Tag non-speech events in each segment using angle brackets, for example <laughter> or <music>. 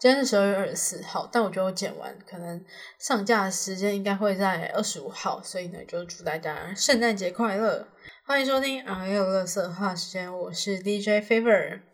今天是十二月二十四号，但我觉得我剪完可能上架时间应该会在二十五号，所以呢，就祝大家圣诞节快乐！欢迎收听啊，又乐色话时间，我是 DJ Favor。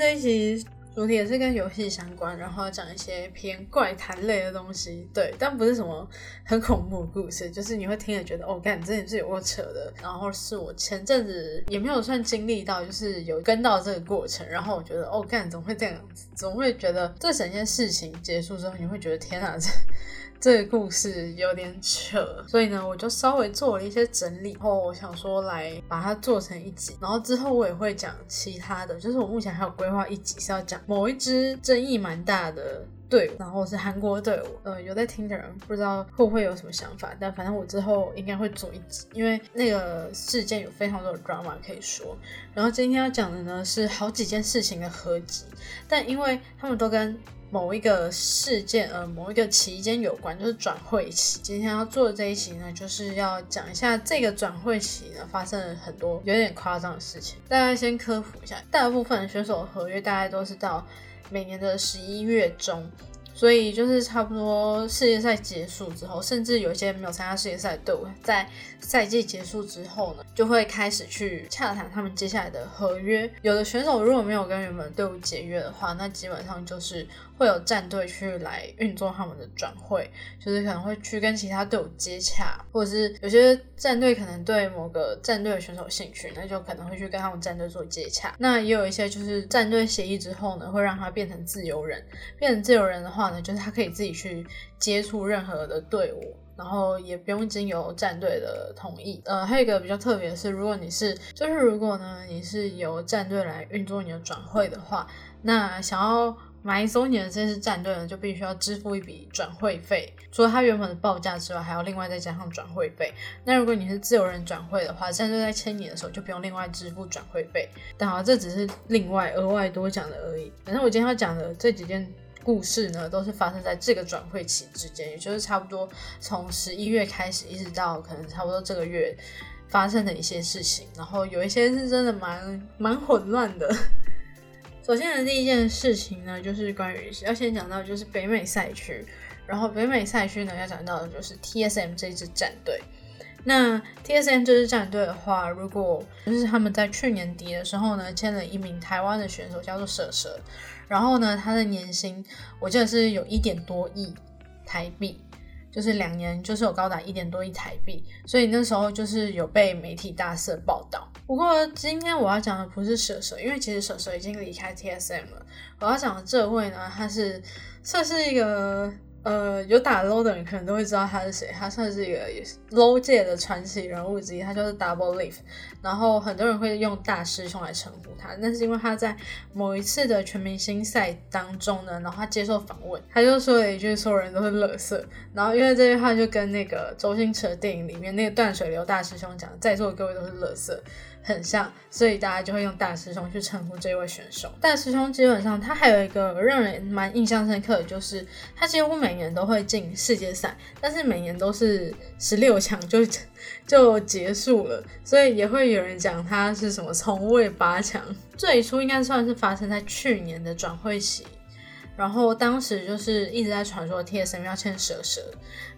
这一集主题也是跟游戏相关，然后讲一些偏怪谈类的东西，对，但不是什么很恐怖的故事，就是你会听了觉得哦，干，真的是有够扯的。然后是我前阵子也没有算经历到，就是有跟到这个过程，然后我觉得哦，干，怎么会这样子？总会觉得这整件事情结束之后，你会觉得天哪，这。这个故事有点扯，所以呢，我就稍微做了一些整理，后我想说来把它做成一集，然后之后我也会讲其他的，就是我目前还有规划一集是要讲某一支争议蛮大的队伍，然后是韩国队伍，呃，有在听的人不知道会不会有什么想法，但反正我之后应该会做一集，因为那个事件有非常多的 drama 可以说，然后今天要讲的呢是好几件事情的合集，但因为他们都跟某一个事件，呃，某一个期间有关，就是转会期。今天要做的这一期呢，就是要讲一下这个转会期呢发生了很多有点夸张的事情。大家先科普一下，大部分选手合约大概都是到每年的十一月中。所以就是差不多世界赛结束之后，甚至有些没有参加世界赛的队伍，在赛季结束之后呢，就会开始去洽谈他们接下来的合约。有的选手如果没有跟原本队伍解约的话，那基本上就是会有战队去来运作他们的转会，就是可能会去跟其他队伍接洽，或者是有些战队可能对某个战队的选手有兴趣，那就可能会去跟他们战队做接洽。那也有一些就是战队协议之后呢，会让他变成自由人，变成自由人的话。话呢就是他可以自己去接触任何的队伍，然后也不用经由战队的同意。呃，还有一个比较特别的是，如果你是，就是如果呢你是由战队来运作你的转会的话，那想要。买走你的这支战队呢，就必须要支付一笔转会费，除了他原本的报价之外，还要另外再加上转会费。那如果你是自由人转会的话，战队在签你的时候就不用另外支付转会费。但好，这只是另外额外多讲的而已。反正我今天要讲的这几件故事呢，都是发生在这个转会期之间，也就是差不多从十一月开始，一直到可能差不多这个月发生的一些事情。然后有一些是真的蛮蛮混乱的。<laughs> 首先的第一件事情呢，就是关于要先讲到就是北美赛区，然后北美赛区呢要讲到的就是 TSM 这支战队。那 TSM 这支战队的话，如果就是他们在去年底的时候呢，签了一名台湾的选手叫做蛇蛇，然后呢他的年薪我记得是有一点多亿台币。就是两年，就是有高达一点多亿台币，所以那时候就是有被媒体大肆报道。不过今天我要讲的不是蛇蛇，因为其实蛇蛇已经离开 TSM 了。我要讲的这位呢，他是算是一个。呃，有打 low 的人可能都会知道他是谁，他算是一个 low 界的传奇人物之一，他就是 Double Leaf，然后很多人会用大师兄来称呼他，那是因为他在某一次的全明星赛当中呢，然后他接受访问，他就说了一句所有人都是垃圾，然后因为这句话就跟那个周星驰的电影里面那个断水流大师兄讲，在座各位都是垃圾。很像，所以大家就会用大师兄去称呼这位选手。大师兄基本上他还有一个让人蛮印象深刻的，就是他几乎每年都会进世界赛，但是每年都是十六强就 <laughs> 就结束了，所以也会有人讲他是什么从未八强。最初应该算是发生在去年的转会期。然后当时就是一直在传说 TSM 要签蛇蛇，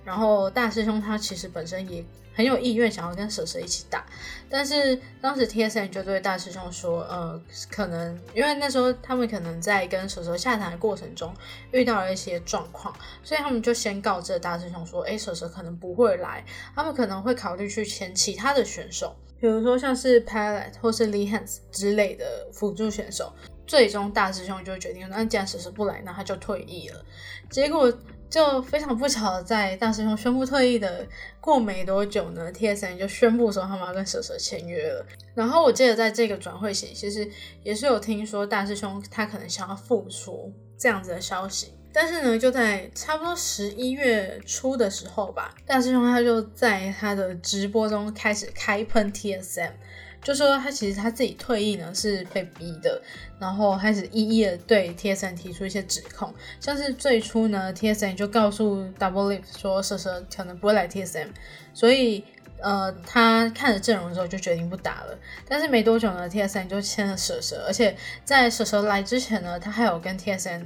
然后大师兄他其实本身也很有意愿想要跟蛇蛇一起打，但是当时 TSM 就对大师兄说，呃，可能因为那时候他们可能在跟蛇蛇下谈的过程中遇到了一些状况，所以他们就先告知了大师兄说，哎，蛇蛇可能不会来，他们可能会考虑去签其他的选手，比如说像是 Palette 或是 Lee Hans 之类的辅助选手。最终大师兄就决定，那既然蛇蛇不来，那他就退役了。结果就非常不巧的，在大师兄宣布退役的过没多久呢，TSM 就宣布说他们要跟蛇蛇签约了。然后我记得在这个转会期，其实也是有听说大师兄他可能想要复出这样子的消息。但是呢，就在差不多十一月初的时候吧，大师兄他就在他的直播中开始开喷 TSM。就说他其实他自己退役呢是被逼的，然后开始一一的对 TSN 提出一些指控，像是最初呢 TSN 就告诉 Double Lift 说蛇蛇可能不会来 TSM，所以呃他看了阵容之后就决定不打了。但是没多久呢 TSN 就签了蛇蛇，而且在蛇蛇来之前呢，他还有跟 TSN。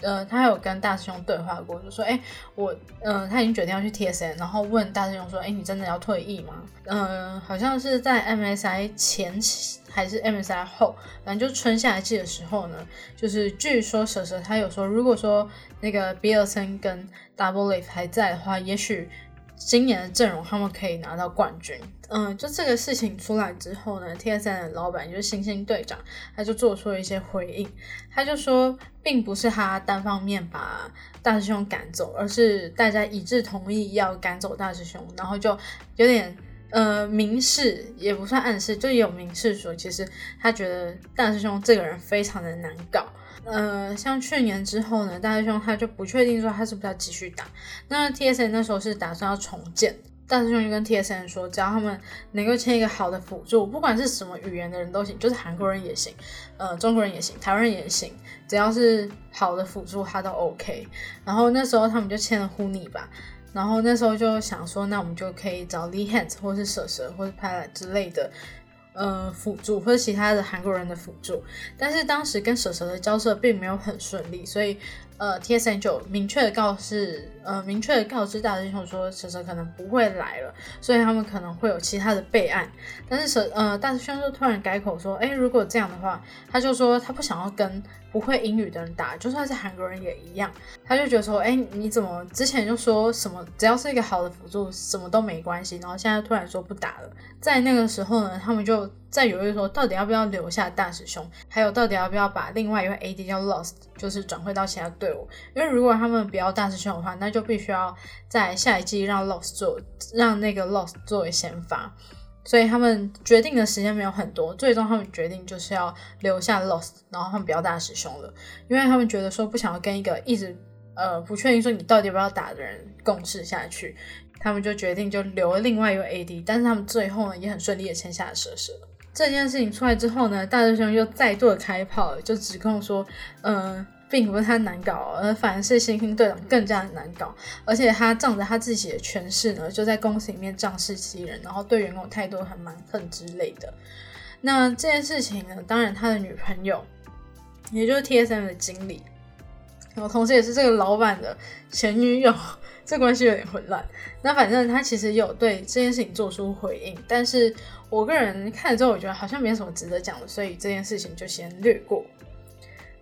呃，他有跟大师兄对话过，就说，哎，我，呃，他已经决定要去 TSN，然后问大师兄说，哎，你真的要退役吗？嗯，好像是在 MSI 前期还是 MSI 后，反正就春夏季的时候呢，就是据说蛇蛇他有说，如果说那个比尔森跟 Double Leaf 还在的话，也许。今年的阵容，他们可以拿到冠军。嗯，就这个事情出来之后呢，TSM 的老板就是星星队长，他就做出了一些回应。他就说，并不是他单方面把大师兄赶走，而是大家一致同意要赶走大师兄，然后就有点呃明示，也不算暗示，就有明示说，其实他觉得大师兄这个人非常的难搞。呃，像去年之后呢，大师兄他就不确定说他是不是要继续打。那 TSN 那时候是打算要重建，大师兄就跟 TSN 说，只要他们能够签一个好的辅助，不管是什么语言的人都行，就是韩国人也行，呃，中国人也行，台湾人也行，只要是好的辅助他都 OK。然后那时候他们就签了 Huni 吧，然后那时候就想说，那我们就可以找 Lee Hands 或是蛇蛇或是 Pilot 之类的。呃，辅助或者其他的韩国人的辅助，但是当时跟蛇蛇的交涉并没有很顺利，所以呃，TSN 就明确的告示，呃，明确的告知大师兄说蛇蛇可能不会来了，所以他们可能会有其他的备案。但是蛇呃，大师兄就突然改口说，哎，如果这样的话，他就说他不想要跟。不会英语的人打，就算是韩国人也一样。他就觉得说，哎，你怎么之前就说什么只要是一个好的辅助，什么都没关系，然后现在突然说不打了。在那个时候呢，他们就在犹豫说，到底要不要留下大师兄，还有到底要不要把另外一位 AD 叫 Lost，就是转会到其他队伍。因为如果他们不要大师兄的话，那就必须要在下一季让 Lost 做，让那个 Lost 作为先发。所以他们决定的时间没有很多，最终他们决定就是要留下 Lost，然后他们不要大师兄了，因为他们觉得说不想要跟一个一直呃不确定说你到底要不要打的人共事下去，他们就决定就留了另外一位 AD，但是他们最后呢也很顺利的签下了蛇蛇。这件事情出来之后呢，大师兄又再度的开炮，就指控说，嗯。并不是他难搞，而反而是星星队长更加的难搞，而且他仗着他自己的权势呢，就在公司里面仗势欺人，然后对员工态度很蛮横之类的。那这件事情呢，当然他的女朋友，也就是 TSM 的经理，然后同时也是这个老板的前女友，这关系有点混乱。那反正他其实有对这件事情做出回应，但是我个人看了之后，我觉得好像没什么值得讲的，所以这件事情就先略过。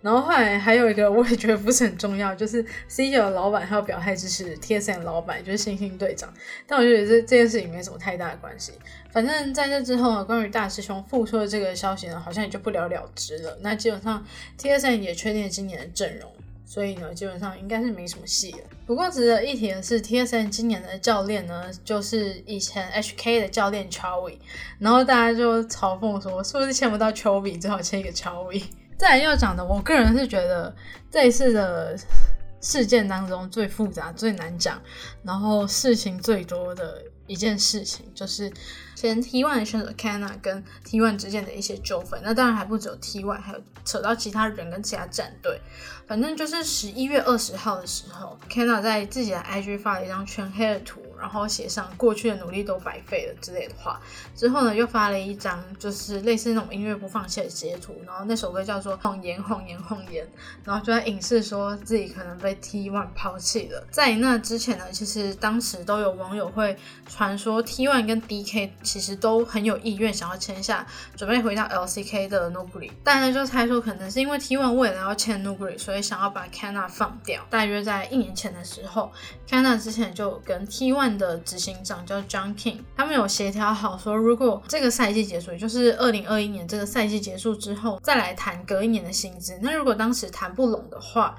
然后后来还有一个我也觉得不是很重要，就是 C 九的老板还有表态支持 TSM 老板，就是星星队长。但我觉得这这件事情没什么太大的关系。反正在这之后呢，关于大师兄复出的这个消息呢，好像也就不了了之了。那基本上 TSM 也确定今年的阵容，所以呢，基本上应该是没什么戏了。不过值得一提的是，TSM 今年的教练呢，就是以前 HK 的教练 c h o 然后大家就嘲讽说，是不是签不到 c h o 只好签一个 c h o 再要讲的，我个人是觉得这一次的事件当中最复杂、最难讲，然后事情最多的一件事情，就是前 T1 的选手 Kana 跟 T One 之间的一些纠纷。那当然还不只有 T One，还有扯到其他人跟其他战队。反正就是十一月二十号的时候，Kana 在自己的 IG 发了一张全黑的图。然后写上过去的努力都白费了之类的话，之后呢又发了一张就是类似那种音乐播放器的截图，然后那首歌叫做《谎言谎言谎言》，然后就在影视说自己可能被 T1 抛弃了。在那之前呢，其实当时都有网友会传说 T1 跟 DK 其实都很有意愿想要签下，准备回到 LCK 的 Nuguri，大家就猜说可能是因为 T1 为了要签 Nuguri，所以想要把 Kana 放掉。大约在一年前的时候，Kana 之前就跟 T One 的执行长叫 John King，他们有协调好说，如果这个赛季结束，也就是二零二一年这个赛季结束之后，再来谈隔一年的薪资。那如果当时谈不拢的话，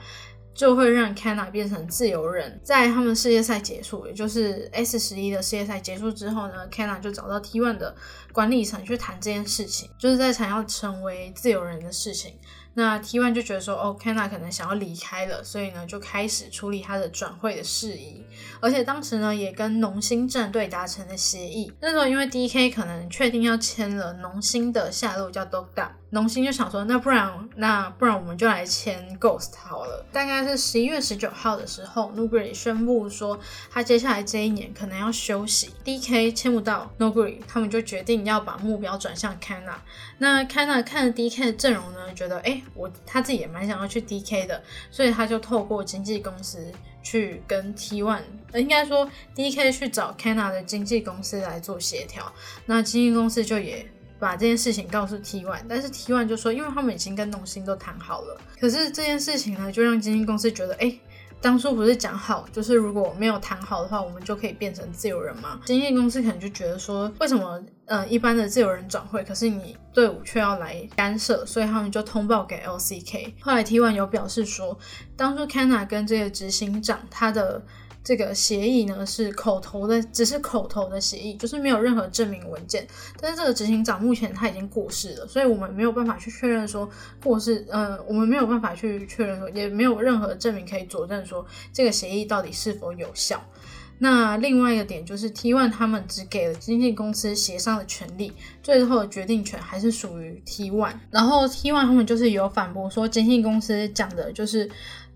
就会让 Kana 变成自由人。在他们世界赛结束，也就是 S 十一的世界赛结束之后呢，Kana 就找到 T1 的管理层去谈这件事情，就是在谈要成为自由人的事情。那 T one 就觉得说，哦，Kana 可能想要离开了，所以呢就开始处理他的转会的事宜，而且当时呢也跟农心战队达成了协议。那时候因为 DK 可能确定要签了农心的下路叫 Dogda，农心就想说，那不然那不然我们就来签 Ghost 好了。大概是十一月十九号的时候，Nuguri 宣布说他接下来这一年可能要休息，DK 签不到 Nuguri，他们就决定要把目标转向 Kana。那 Kana 看了 DK 的阵容呢，觉得哎，我他自己也蛮想要去 DK 的，所以他就透过经纪公司去跟 T1，应该说 DK 去找 Kana 的经纪公司来做协调。那经纪公司就也把这件事情告诉 T1，但是 T1 就说，因为他们已经跟农心都谈好了，可是这件事情呢，就让经纪公司觉得，哎。当初不是讲好，就是如果没有谈好的话，我们就可以变成自由人吗？经纪公司可能就觉得说，为什么呃一般的自由人转会，可是你队伍却要来干涉，所以他们就通报给 LCK。后来 T1 有表示说，当初 Kana 跟这个执行长他的。这个协议呢是口头的，只是口头的协议，就是没有任何证明文件。但是这个执行长目前他已经过世了，所以我们没有办法去确认说过世，嗯，我们没有办法去确认说，也没有任何证明可以佐证说这个协议到底是否有效。那另外一个点就是 T1 他们只给了经纪公司协商的权利，最后的决定权还是属于 T1。然后 T1 他们就是有反驳说，经纪公司讲的就是。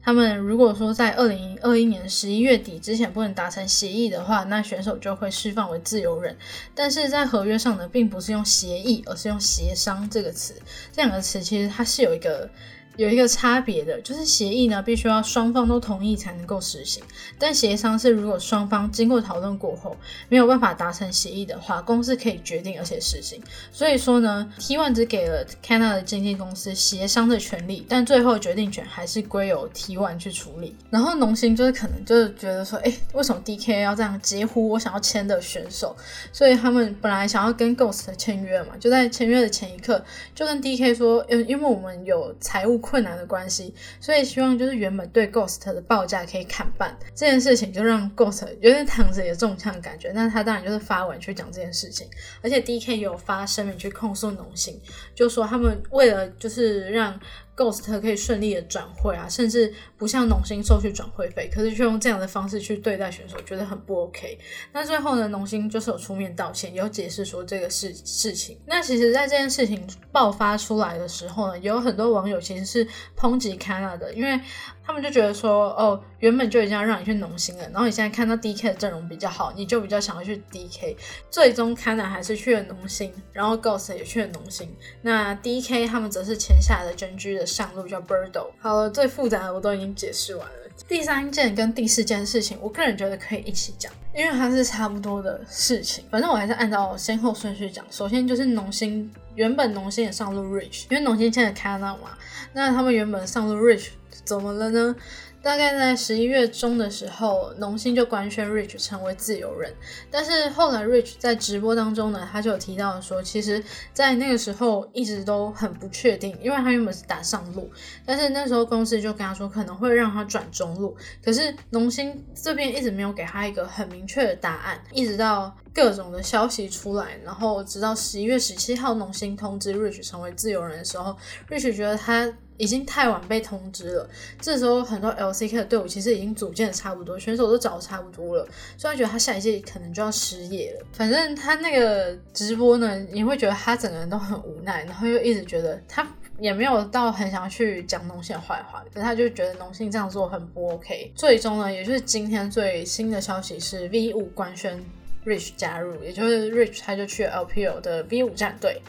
他们如果说在二零二一年十一月底之前不能达成协议的话，那选手就会释放为自由人。但是在合约上呢，并不是用协议，而是用协商这个词。这两个词其实它是有一个。有一个差别的，就是协议呢，必须要双方都同意才能够实行。但协商是，如果双方经过讨论过后没有办法达成协议的话，公司可以决定而且实行。所以说呢，T1 只给了 Kana 的经纪公司协商的权利，但最后决定权还是归由 T1 去处理。然后农心就是可能就是觉得说，哎，为什么 DK 要这样截胡我想要签的选手？所以他们本来想要跟 Ghost 签约嘛，就在签约的前一刻就跟 DK 说，因因为我们有财务。困难的关系，所以希望就是原本对 Ghost 的报价可以砍半，这件事情就让 Ghost 有点躺着也中枪的感觉。那他当然就是发文去讲这件事情，而且 DK 也有发声明去控诉农心，就说他们为了就是让。Ghost 可以顺利的转会啊，甚至不像农心收取转会费，可是却用这样的方式去对待选手，觉得很不 OK。那最后呢，农心就是有出面道歉，有解释说这个事事情。那其实，在这件事情爆发出来的时候呢，有很多网友其实是抨击 Kana 的，因为。他们就觉得说，哦，原本就已经要让你去农心了，然后你现在看到 DK 的阵容比较好，你就比较想要去 DK。最终 k a n a 还是去了农心，然后 Ghost 也去了农心。那 DK 他们则是签下的真居的上路叫 Birdo。好了，最复杂的我都已经解释完了。第三件跟第四件事情，我个人觉得可以一起讲，因为它是差不多的事情。反正我还是按照先后顺序讲。首先就是农心，原本农心也上路 Rich，因为农心签了 k a n a 嘛，那他们原本上路 Rich。怎么了呢？大概在十一月中的时候，农心就官宣 Rich 成为自由人。但是后来 Rich 在直播当中呢，他就有提到说，其实，在那个时候一直都很不确定，因为他原本是打上路，但是那时候公司就跟他说可能会让他转中路。可是农心这边一直没有给他一个很明确的答案，一直到各种的消息出来，然后直到十一月十七号农心通知 Rich 成为自由人的时候，Rich 觉得他。已经太晚被通知了。这时候很多 LCK 的队伍其实已经组建的差不多，选手都找的差不多了，所以他觉得他下一届可能就要失业了。反正他那个直播呢，你会觉得他整个人都很无奈，然后又一直觉得他也没有到很想要去讲农信坏话，可他就觉得农信这样做很不 OK。最终呢，也就是今天最新的消息是 V 五官宣 Rich 加入，也就是 Rich 他就去 LPL 的 V 五战队。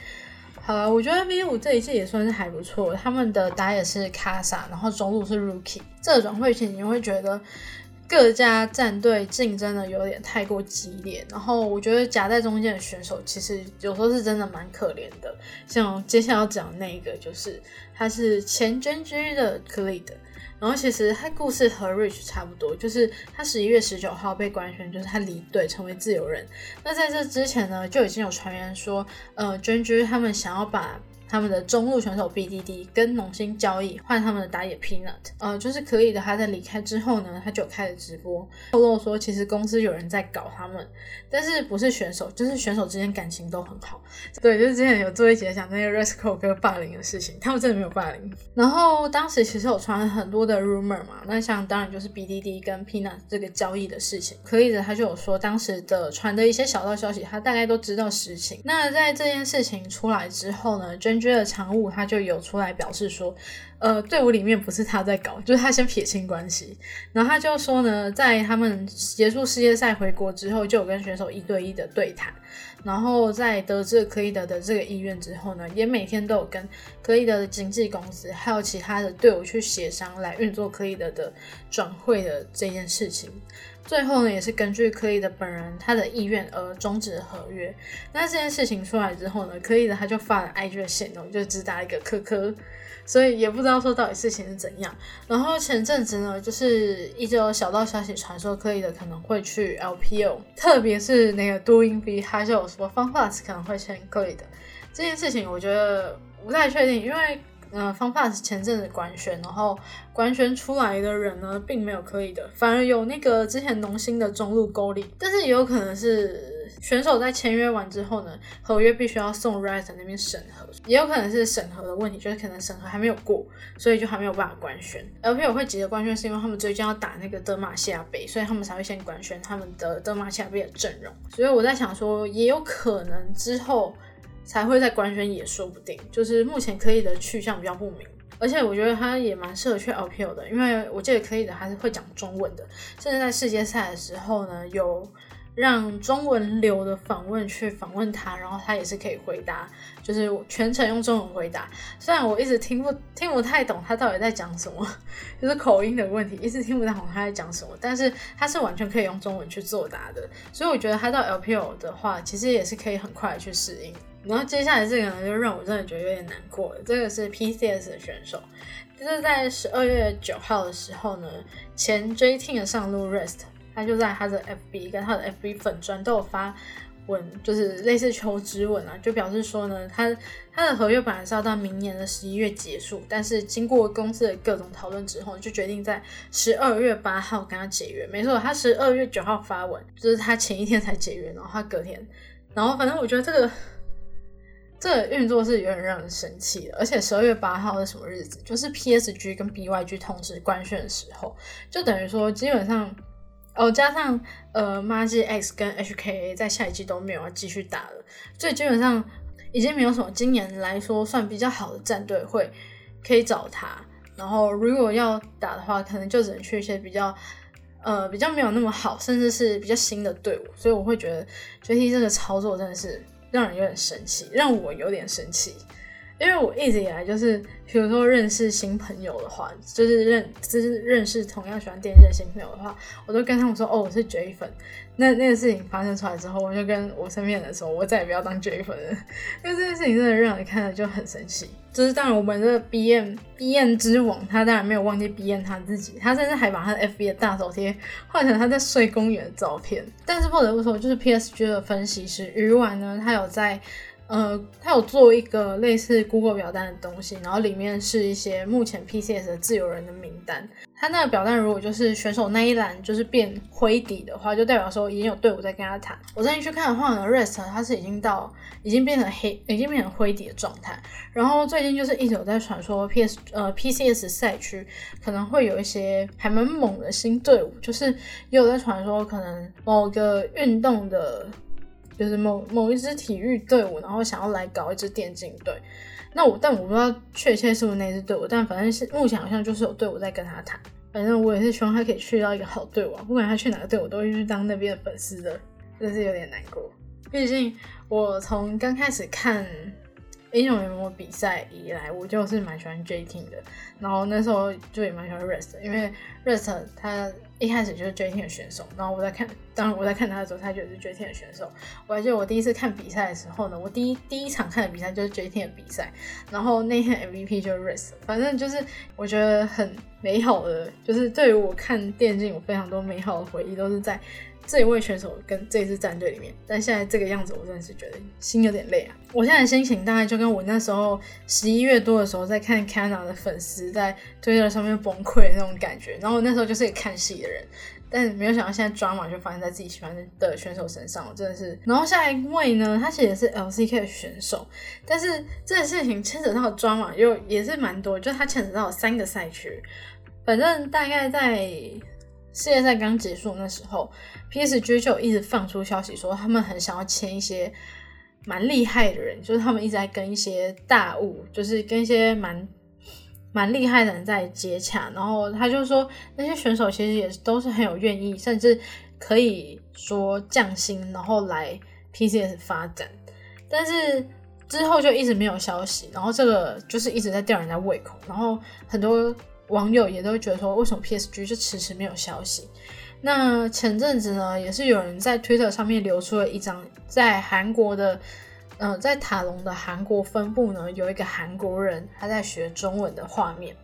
好了，我觉得 V 五这一届也算是还不错。他们的打野是卡萨，然后中路是 Rookie。这个转会期你会觉得各家战队竞争的有点太过激烈，然后我觉得夹在中间的选手其实有时候是真的蛮可怜的。像接下来要讲那个，就是他是前真居的 Cleed。然后其实他故事和 Rich 差不多，就是他十一月十九号被官宣，就是他离队成为自由人。那在这之前呢，就已经有传言说，呃，真居他们想要把。他们的中路选手 BDD 跟农心交易换他们的打野 Peanut。呃，就是可以的，他在离开之后呢，他就开始直播透露说，其实公司有人在搞他们，但是不是选手，就是选手之间感情都很好。对，就是之前有做一节讲那个 Resco 跟霸凌的事情，他们真的没有霸凌。然后当时其实有传很多的 rumor 嘛，那像当然就是 BDD 跟 Peanut 这个交易的事情，可以的，他就有说当时的传的一些小道消息，他大概都知道实情。那在这件事情出来之后呢的常务他就有出来表示说。呃，队伍里面不是他在搞，就是他先撇清关系，然后他就说呢，在他们结束世界赛回国之后，就有跟选手一对一的对谈，然后在得知科伊德的这个意愿之后呢，也每天都有跟科伊德的经纪公司还有其他的队伍去协商来运作科伊德的转会的这件事情，最后呢，也是根据科伊的本人他的意愿而终止合约。那这件事情出来之后呢，科伊的他就发了 IG 的线动，就只打一个科科。所以也不知道说到底事情是怎样。然后前阵子呢，就是一直有小道消息传说，可以的可能会去 LPO，特别是那个 Doing B，他就有说 FunPlus 可能会签可以的这件事情，我觉得不太确定，因为呃方 u 是前阵子官宣，然后官宣出来的人呢，并没有可以的，反而有那个之前农心的中路沟里，但是也有可能是。选手在签约完之后呢，合约必须要送 r i s e 那边审核，也有可能是审核的问题，就是可能审核还没有过，所以就还没有办法官宣。LP 我会急着官宣，是因为他们最近要打那个德玛西亚杯，所以他们才会先官宣他们的德玛西亚杯的阵容。所以我在想说，也有可能之后才会在官宣，也说不定。就是目前可以的去向比较不明，而且我觉得他也蛮适合去 LPL 的，因为我记得可以的还是会讲中文的，甚至在世界赛的时候呢有。让中文流的访问去访问他，然后他也是可以回答，就是全程用中文回答。虽然我一直听不听不太懂他到底在讲什么，<laughs> 就是口音的问题，一直听不太懂他在讲什么，但是他是完全可以用中文去作答的。所以我觉得他到 LPL 的话，其实也是可以很快去适应。然后接下来这个呢，就让我真的觉得有点难过了。这个是 PCS 的选手，就是在十二月九号的时候呢，前 J Team 的上路 Rest。他就在他的 FB 跟他的 FB 粉砖都有发文，就是类似求职文啊，就表示说呢，他他的合约本来是要到明年的十一月结束，但是经过公司的各种讨论之后，就决定在十二月八号跟他解约。没错，他十二月九号发文，就是他前一天才解约，然后他隔天，然后反正我觉得这个这运作是有点让人生气的。而且十二月八号是什么日子？就是 PSG 跟 BYG 通知官宣的时候，就等于说基本上。哦，加上呃 m a g i X 跟 HKA 在下一季都没有要继续打了，所以基本上已经没有什么今年来说算比较好的战队会可以找他。然后如果要打的话，可能就只能去一些比较呃比较没有那么好，甚至是比较新的队伍。所以我会觉得 JT 这个操作真的是让人有点生气，让我有点生气。因为我一直以来就是，比如说认识新朋友的话，就是认就是认识同样喜欢电竞的新朋友的话，我都跟他们说，哦，我是 J 粉。那那个事情发生出来之后，我就跟我身边人说，我再也不要当 J 粉了，<laughs> 因为这件事情真的让人看了就很生气。就是当然，我们的 B M B M 之王，他当然没有忘记 B M 他自己，他甚至还把他的 F B 的大手贴换成他在睡公园的照片。但是不得不说，就是 P S G 的分析师鱼丸呢，他有在。呃，他有做一个类似 Google 表单的东西，然后里面是一些目前 PCS 的自由人的名单。他那个表单如果就是选手那一栏就是变灰底的话，就代表说已经有队伍在跟他谈。我再去看的话呢，Rest 他是已经到已经变成黑，已经变成灰底的状态。然后最近就是一直有在传说 PS 呃 PCS 赛区可能会有一些还蛮猛的新队伍，就是也有在传说可能某个运动的。就是某某一支体育队伍，然后想要来搞一支电竞队，那我但我不知道确切是不是那支队伍，但反正是目前好像就是有队伍在跟他谈。反正我也是希望他可以去到一个好队伍，不管他去哪个队伍，都会去当那边的粉丝的，真是有点难过。毕竟我从刚开始看英雄联盟比赛以来，我就是蛮喜欢 J Team 的，然后那时候就也蛮喜欢 Rest，因为 Rest 他。一开始就是 J T 的选手，然后我在看，当然我在看他的时候，他就是 J T 的选手。我还记得我第一次看比赛的时候呢，我第一第一场看的比赛就是 J T 的比赛，然后那天 M V P 就是 Rist 反正就是我觉得很美好的，就是对于我看电竞有非常多美好的回忆，都是在这一位选手跟这支战队里面，但现在这个样子，我真的是觉得心有点累啊。我现在的心情大概就跟我那时候十一月多的时候在看 Kana 的粉丝在推特上面崩溃那种感觉。然后我那时候就是一个看戏的人，但没有想到现在抓马就发生在自己喜欢的选手身上，我真的是。然后下一位呢，他其实也是 LCK 的选手，但是这件事情牵扯到抓马又也是蛮多，就他牵扯到三个赛区。反正大概在世界赛刚结束那时候，PSG 就一直放出消息说他们很想要签一些蛮厉害的人，就是他们一直在跟一些大物，就是跟一些蛮蛮厉害的人在接洽。然后他就说那些选手其实也都是很有愿意，甚至可以说降薪，然后来 PCS 发展。但是之后就一直没有消息，然后这个就是一直在吊人家胃口，然后很多。网友也都觉得说，为什么 PSG 就迟迟没有消息？那前阵子呢，也是有人在 Twitter 上面流出了一张在韩国的，呃，在塔隆的韩国分部呢，有一个韩国人他在学中文的画面，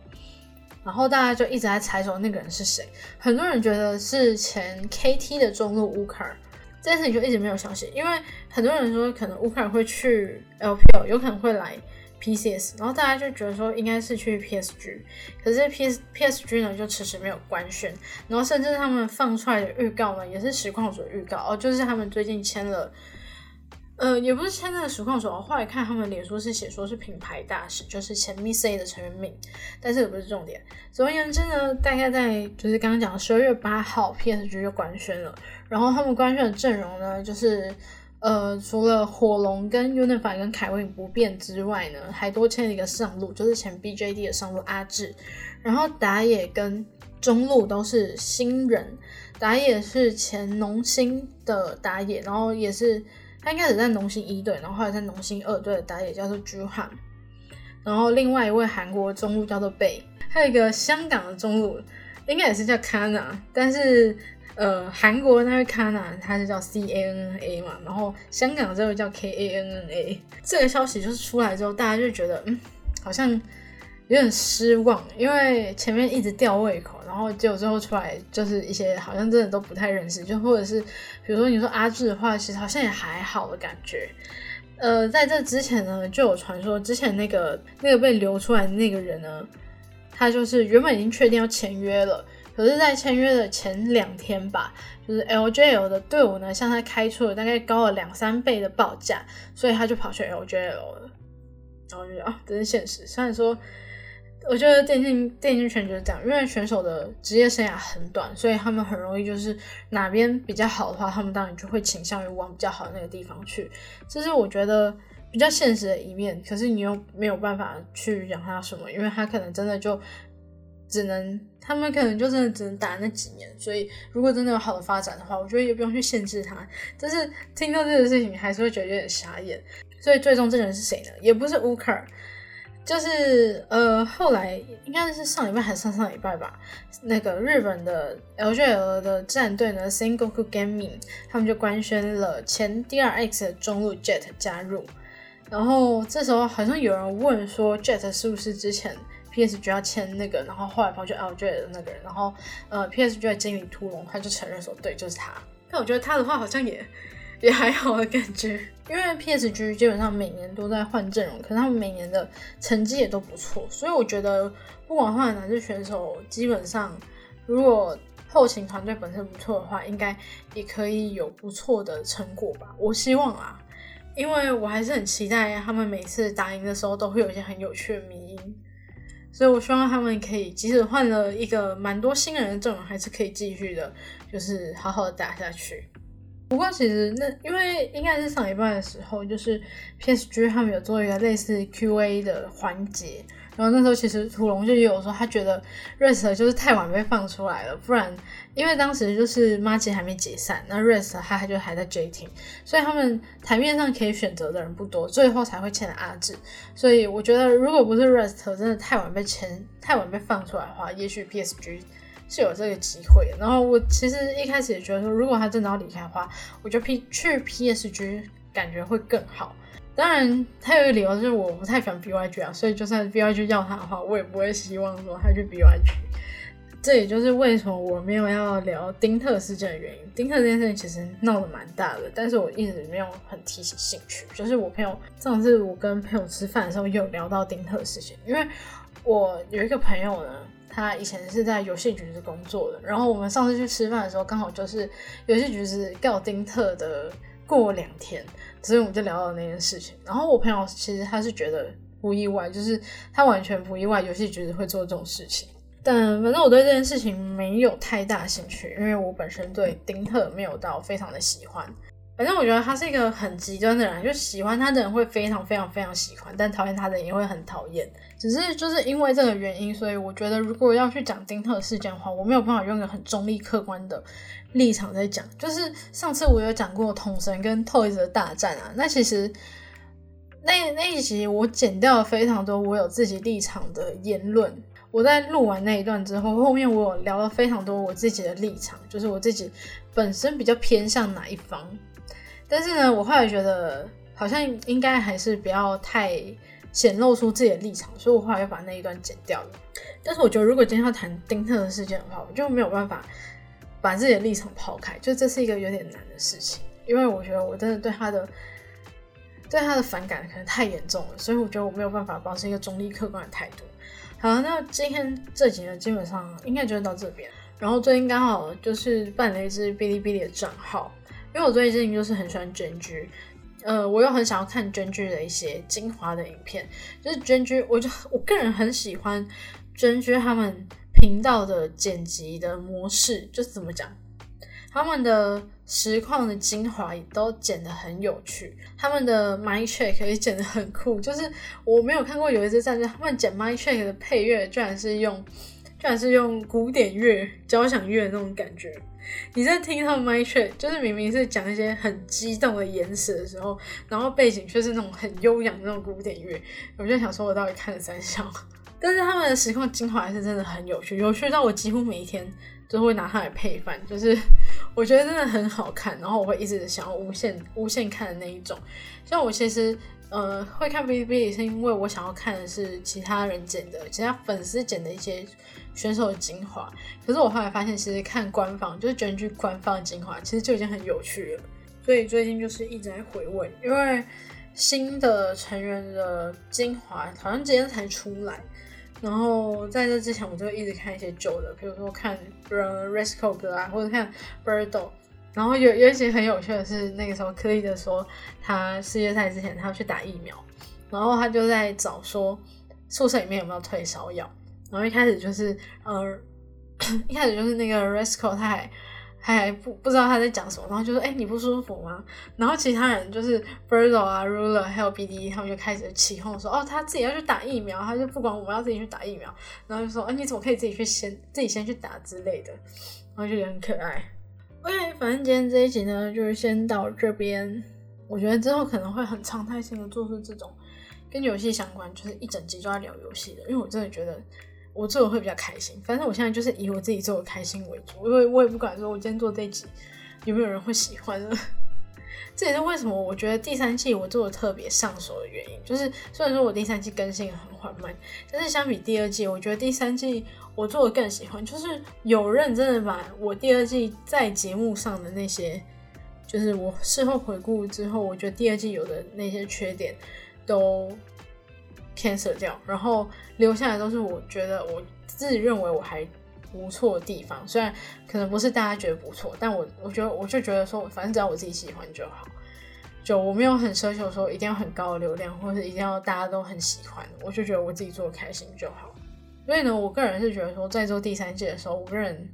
然后大家就一直在猜说那个人是谁，很多人觉得是前 KT 的中路乌卡尔，这件事情就一直没有消息，因为很多人说可能乌卡尔会去 LPL，有可能会来。PCS，然后大家就觉得说应该是去 PSG，可是 PS PSG 呢就迟迟没有官宣，然后甚至他们放出来的预告呢也是实况组预告哦，就是他们最近签了，呃，也不是签那个实况组，后来看他们脸书是写说是品牌大使，就是前 Miss A 的成员名，但是也不是重点。总而言之呢，大概在就是刚刚讲十二月八号 PSG 就官宣了，然后他们官宣的阵容呢就是。呃，除了火龙跟 Unify 跟凯文不变之外呢，还多签了一个上路，就是前 BJD 的上路阿志。然后打野跟中路都是新人，打野是前农心的打野，然后也是他一开始在农心一队，然后后来在农心二队的打野叫做 Juhan。然后另外一位韩国中路叫做贝，还有一个香港的中路，应该也是叫 Kana，但是。呃，韩国那位 Kana 他是叫 C A N A 嘛，然后香港这位叫 K A N N A。这个消息就是出来之后，大家就觉得嗯，好像有点失望，因为前面一直吊胃口，然后结果最后出来就是一些好像真的都不太认识，就或者是比如说你说阿志的话，其实好像也还好的感觉。呃，在这之前呢，就有传说之前那个那个被流出来的那个人呢，他就是原本已经确定要签约了。可是，在签约的前两天吧，就是 LJL 的队伍呢，向他开出了大概高了两三倍的报价，所以他就跑去 LJL 了。然后就啊，这是现实。虽然说，我觉得电竞电竞圈就是这样，因为选手的职业生涯很短，所以他们很容易就是哪边比较好的话，他们当然就会倾向于往比较好的那个地方去。这是我觉得比较现实的一面。可是你又没有办法去养他什么，因为他可能真的就。只能他们可能就真的只能打那几年，所以如果真的有好的发展的话，我觉得也不用去限制他。但是听到这个事情，还是会觉得有点傻眼。所以最终这个人是谁呢？也不是乌克尔，就是呃后来应该是上礼拜还是上上礼拜吧，那个日本的 LJL 的战队呢，Singoku Gaming，他们就官宣了前 DRX 的中路 Jet 加入。然后这时候好像有人问说，Jet 是不是之前？P.S.G 要签那个，然后后来跑去 LJ 的那个人，然后呃，P.S.G 的经理屠龙他就承认说，对，就是他。但我觉得他的话好像也 <laughs> 也还好的感觉，因为 P.S.G 基本上每年都在换阵容，可是他们每年的成绩也都不错，所以我觉得不管换哪支选手，基本上如果后勤团队本身不错的话，应该也可以有不错的成果吧。我希望啊，因为我还是很期待他们每次打赢的时候都会有一些很有趣的迷音。所以，我希望他们可以，即使换了一个蛮多新人的阵容，还是可以继续的，就是好好的打下去。不过，其实那因为应该是上一半的时候，就是 PSG 他们有做一个类似 QA 的环节。然后那时候其实屠龙就有说，他觉得 Rest 就是太晚被放出来了，不然因为当时就是 m a g i 还没解散，那 Rest 他还就还在 J Team，所以他们台面上可以选择的人不多，最后才会签了阿志。所以我觉得如果不是 Rest 真的太晚被签、太晚被放出来的话，也许 PSG 是有这个机会。然后我其实一开始也觉得说，如果他真的要离开的话，我觉得 P 去 PSG 感觉会更好。当然，他有一个理由就是我不太喜欢 BYG 啊，所以就算 BYG 要他的话，我也不会希望说他去 BYG。这也就是为什么我没有要聊丁特事件的原因。丁特这件事情其实闹得蛮大的，但是我一直没有很提起兴趣。就是我朋友上次我跟朋友吃饭的时候，有聊到丁特事情，因为我有一个朋友呢，他以前是在游戏局子工作的，然后我们上次去吃饭的时候，刚好就是游戏局子告丁特的过两天，所以我们就聊到那件事情。然后我朋友其实他是觉得不意外，就是他完全不意外游戏局子会做这种事情。但反正我对这件事情没有太大兴趣，因为我本身对丁特没有到非常的喜欢。反正我觉得他是一个很极端的人，就喜欢他的人会非常非常非常喜欢，但讨厌他的人也会很讨厌。只是就是因为这个原因，所以我觉得如果要去讲丁特事件的话，我没有办法用一个很中立客观的立场在讲。就是上次我有讲过统神跟 Toys 的大战啊，那其实那那一集我剪掉了非常多我有自己立场的言论。我在录完那一段之后，后面我有聊了非常多我自己的立场，就是我自己本身比较偏向哪一方。但是呢，我后来觉得好像应该还是不要太显露出自己的立场，所以我后来又把那一段剪掉了。但是我觉得，如果今天要谈丁特的事件的话，我就没有办法把自己的立场抛开，就这是一个有点难的事情，因为我觉得我真的对他的对他的反感可能太严重了，所以我觉得我没有办法保持一个中立客观的态度。好，那今天这集呢，基本上应该就是到这边。然后最近刚好就是办了一支哔哩哔哩的账号，因为我最近就是很喜欢卷剧，呃，我又很想要看卷剧的一些精华的影片。就是卷剧，我就我个人很喜欢卷剧他们频道的剪辑的模式，就怎么讲，他们的。实况的精华都剪得很有趣，他们的 My Check 也剪得很酷。就是我没有看过有一支战队，他们剪 My Check 的配乐居然是用，居然是用古典乐、交响乐那种感觉。你在听他们 My Check，就是明明是讲一些很激动的言辞的时候，然后背景却是那种很悠扬的那种古典乐。我就想说，我到底看了三笑。但是他们的实况精华是真的很有趣，有趣到我几乎每一天。都会拿它来配饭，就是我觉得真的很好看，然后我会一直想要无限无限看的那一种。像我其实呃会看哔哩哔哩，是因为我想要看的是其他人剪的、其他粉丝剪的一些选手的精华。可是我后来发现，其实看官方就是根据官方的精华，其实就已经很有趣了。所以最近就是一直在回味，因为新的成员的精华好像今天才出来。然后在这之前，我就一直看一些旧的，比如说看 Resco 哥啊，或者看 Birdo。然后有有一些很有趣的是，那个时候柯伊的说，他世界赛之前他要去打疫苗，然后他就在找说宿舍里面有没有退烧药。然后一开始就是呃，一开始就是那个 Resco 他还他。还不不知道他在讲什么，然后就说：“哎，你不舒服吗？”然后其他人就是 Birdo 啊、Ruler 还有 BD，他们就开始起哄说：“哦，他自己要去打疫苗，他就不管我们要自己去打疫苗。”然后就说：“哎，你怎么可以自己去先自己先去打之类的？”然后就觉得很可爱。OK，反正今天这一集呢，就是先到这边。我觉得之后可能会很常态性的做出这种跟游戏相关，就是一整集都在聊游戏的，因为我真的觉得。我做的会比较开心，反正我现在就是以我自己做的开心为主，因为我也不管说我今天做这集有没有人会喜欢了。这也是为什么我觉得第三季我做的特别上手的原因。就是虽然说我第三季更新很缓慢，但是相比第二季，我觉得第三季我做的更喜欢。就是有认真的把我第二季在节目上的那些，就是我事后回顾之后，我觉得第二季有的那些缺点都。Cancel 掉，然后留下来都是我觉得我自己认为我还不错的地方，虽然可能不是大家觉得不错，但我我觉得我就觉得说，反正只要我自己喜欢就好，就我没有很奢求说一定要很高的流量，或者一定要大家都很喜欢，我就觉得我自己做的开心就好。所以呢，我个人是觉得说，在做第三季的时候，我个人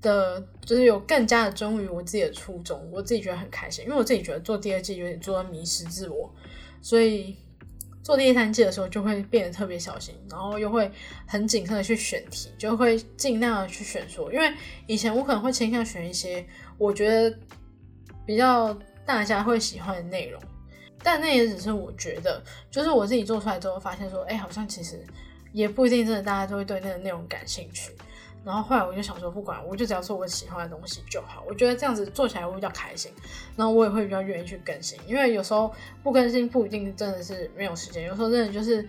的就是有更加的忠于我自己的初衷，我自己觉得很开心，因为我自己觉得做第二季有点做到迷失自我，所以。做第三季的时候就会变得特别小心，然后又会很谨慎的去选题，就会尽量的去选说，因为以前我可能会倾向选一些我觉得比较大家会喜欢的内容，但那也只是我觉得，就是我自己做出来之后发现说，哎，好像其实也不一定真的大家都会对那个内容感兴趣。然后后来我就想说，不管，我就只要做我喜欢的东西就好。我觉得这样子做起来会比较开心，然后我也会比较愿意去更新。因为有时候不更新不一定真的是没有时间，有时候真的就是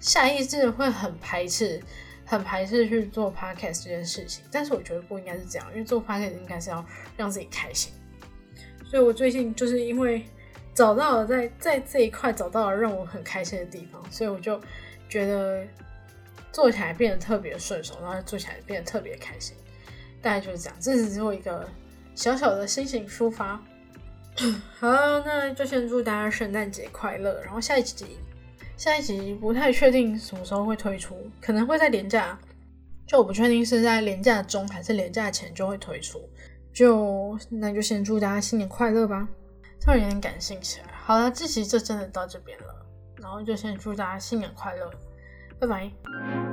下意识会很排斥、很排斥去做 podcast 这件事情，但是我觉得不应该是这样，因为做 podcast 应该是要让自己开心。所以我最近就是因为找到了在在这一块找到了让我很开心的地方，所以我就觉得做起来变得特别顺手，然后做起来变得特别开心。大概就是这样，这只是我一个小小的心情抒发。<clears throat> 好，那就先祝大家圣诞节快乐。然后下一集，下一集不太确定什么时候会推出，可能会在年假，就我不确定是在年假中还是年假前就会推出。就那就先祝大家新年快乐吧。突然有点感性起来。好了，这期就真的到这边了，然后就先祝大家新年快乐，拜拜。